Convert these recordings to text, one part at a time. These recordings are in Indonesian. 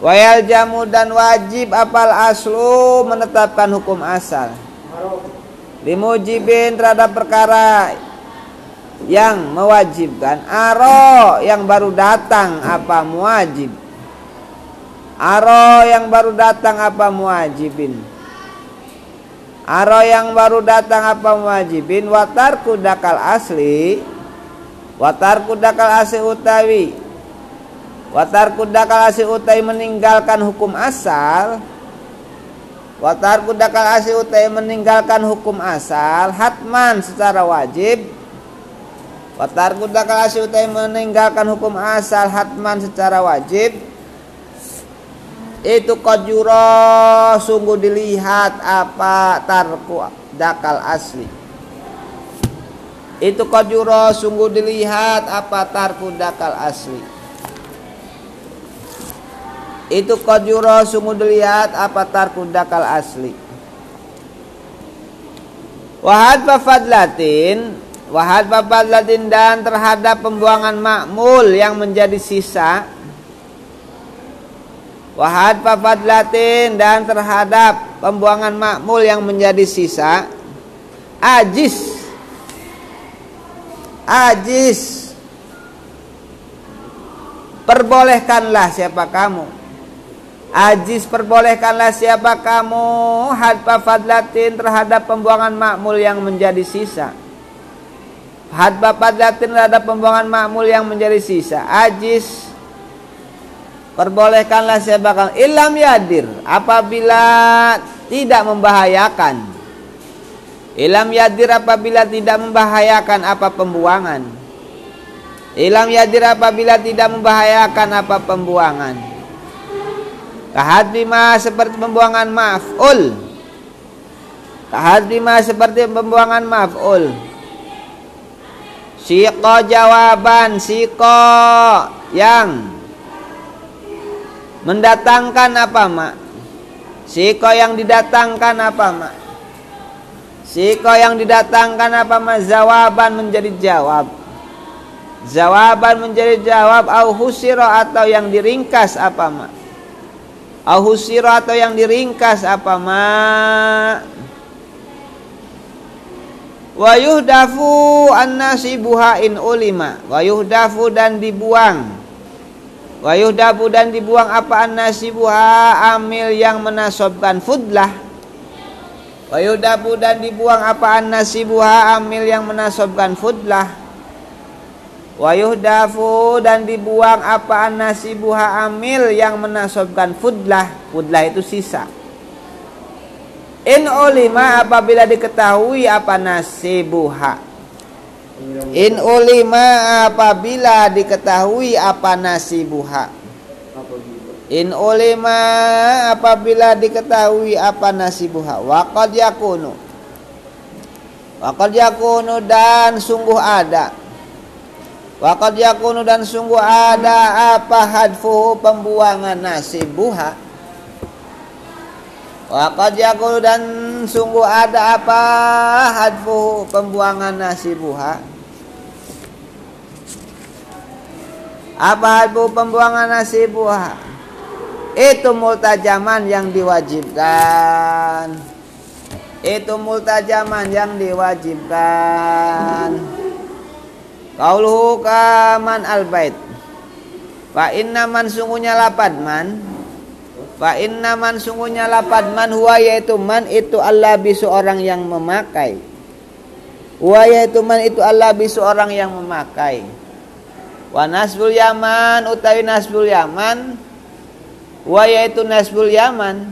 Wayal jamu dan wajib apal aslu menetapkan hukum asal. Limujibin terhadap perkara yang mewajibkan aro yang baru datang apa muwajib. Aro yang baru datang apa muwajibin. Aro yang baru datang apa muwajibin watar kudakal asli watar kudakal asli utawi Watar kudakal asi utai meninggalkan hukum asal. Watar kudakal asi utai meninggalkan hukum asal Hatman secara wajib. Watar kudakal asi utai meninggalkan hukum asal Hatman secara wajib. Itu kojuro sungguh dilihat apa tarku dakal asli. Itu kojuro sungguh dilihat apa tarku dakal asli itu kojuro sungguh dilihat apa tarkudakal asli. Wahad fafadlatin wahad fafadlatin dan terhadap pembuangan makmul yang menjadi sisa. Wahad fafadlatin dan terhadap pembuangan makmul yang menjadi sisa. Ajis. Ajis. Perbolehkanlah siapa kamu Ajis perbolehkanlah siapa kamu hadpa fadlatin terhadap pembuangan makmul yang menjadi sisa. Hadpa fadlatin terhadap pembuangan makmul yang menjadi sisa. Ajis perbolehkanlah siapa kamu ilam yadir apabila tidak membahayakan. Ilam yadir apabila tidak membahayakan apa pembuangan. Ilam yadir apabila tidak membahayakan apa pembuangan. Kahadima seperti pembuangan maf'ul. Kahadima seperti pembuangan maf'ul. Siko jawaban siko yang mendatangkan apa mak? Siko yang didatangkan apa mak? Siko yang didatangkan apa mak? Jawaban menjadi jawab. Jawaban menjadi jawab au husiro atau yang diringkas apa mak? Ahusira atau yang diringkas apa ma? Wa yuhdafu an-nasibuha in ulima. Wa yuhdafu dan dibuang. Wa yuhdafu dan dibuang apa an-nasibuha? Amil yang menasobkan fudlah. Wa yuhdafu dan dibuang apa an-nasibuha? Amil yang menasobkan fudlah Wayuhdafu dan dibuang apa nasibuha amil yang menasobkan fudlah. Fudlah itu sisa. In ulima apabila diketahui apa nasibuha. In ulima apabila diketahui apa nasibuha. In ulima apabila diketahui apa nasibuha. Waqad yakunu. Waqad yakunu dan sungguh ada Waqad yakunu dan sungguh ada apa hadfu pembuangan nasibuha Waqad yakunu dan sungguh ada apa hadfu pembuangan nasibuha Apa hadfu pembuangan nasibuha Itu multajaman yang diwajibkan. Itu multajaman yang diwajibkan Qauluhu kaman al bait. Fa inna man sungguhnya lapad man. Fa inna man sungguhnya lapad man huwa yaitu man itu Allah bisu orang yang memakai. Huwa yaitu man itu Allah bisu orang yang memakai. Wa nasbul yaman utawi nasbul yaman. Wa yaitu nasbul yaman.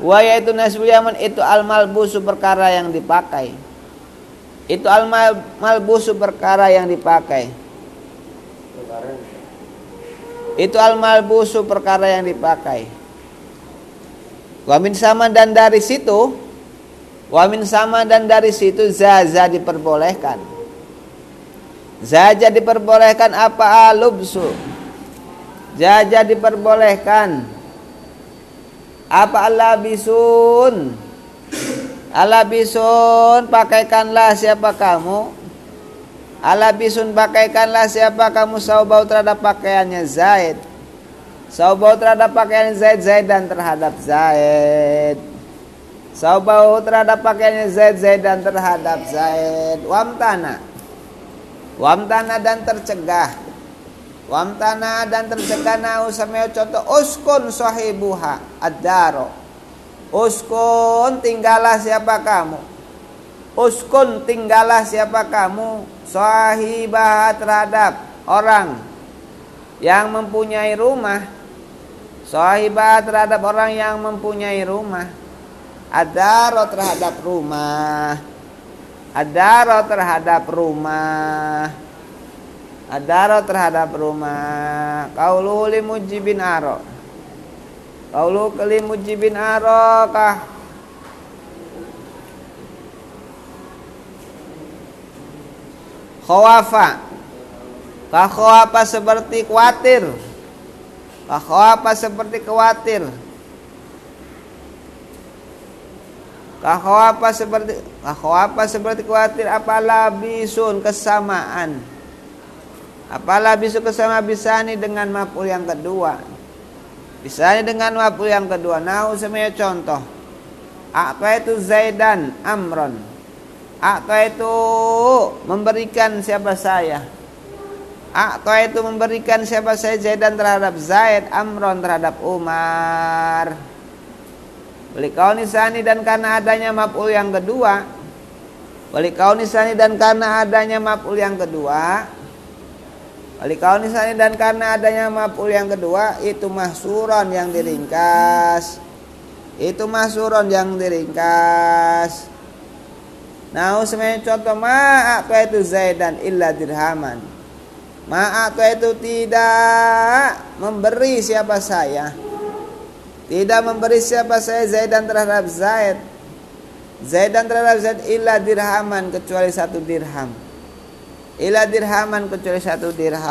Wa yaitu nasbul yaman itu al malbusu perkara yang dipakai itu al malbusu perkara yang dipakai. Itu al malbusu perkara yang dipakai. Wamin sama dan dari situ wamin sama dan dari situ zaza diperbolehkan. Zaja diperbolehkan apa? Alubsu zaja diperbolehkan. Apa? Alabisun Ala bisun pakaikanlah siapa kamu. Ala bisun pakaikanlah siapa kamu. Saubau terhadap pakaiannya Zaid. Saubau terhadap pakaian Zaid Zaidan terhadap Zaid. Saubau terhadap pakaiannya Zaid Zaidan terhadap Zaid. Wamtana. Wamtana dan tercegah. Wamtana dan tercegah. Nau contoh. Uskun sahibuha ad-daro Uskun tinggallah siapa kamu? Uskun tinggallah siapa kamu? Sahibah terhadap orang yang mempunyai rumah. Sahibah terhadap orang yang mempunyai rumah. Adaro terhadap rumah. Adaro terhadap rumah. Adaro terhadap rumah. Kaulu limujibin aro Kaulu kelimujibin aro kah Khawafa. Kah khawafa seperti khawatir? Apa seperti khawatir? Apa seperti apa seperti khawatir? Apalah bisun kesamaan? Apalah bisu kesama bisani dengan maf'ul yang kedua bisani dengan maf'ul yang kedua nah semuanya contoh apa itu Zaidan Amron apa itu memberikan siapa saya Akta itu memberikan siapa saya Zaidan terhadap Zaid, Amron terhadap Umar. Beli kau nisani dan karena adanya maf'ul yang kedua. Beli kau nisani dan karena adanya maf'ul yang kedua. Beli kau nisani dan karena adanya maf'ul yang kedua itu mahsuron yang diringkas. Itu mahsuron yang diringkas. Nah, sebenarnya contoh ma itu Zaidan illa dirhaman. Ma'atu itu tidak memberi siapa saya Tidak memberi siapa saya Zaidan terhadap Zaid Zaidan terhadap Zaid illa dirhaman kecuali satu dirham Illa dirhaman kecuali satu dirham